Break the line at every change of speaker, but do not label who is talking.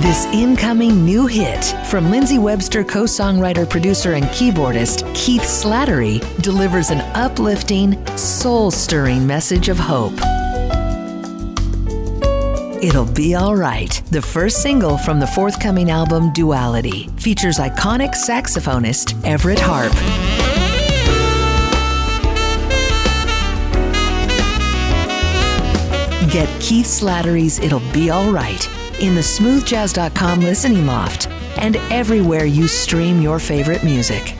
This incoming new hit from Lindsey Webster co songwriter, producer, and keyboardist Keith Slattery delivers an uplifting, soul stirring message of hope. It'll Be Alright, the first single from the forthcoming album Duality, features iconic saxophonist Everette Harp. Get Keith Slattery's It'll Be Alright in the smoothjazz.com listening loft and everywhere you stream your favorite music.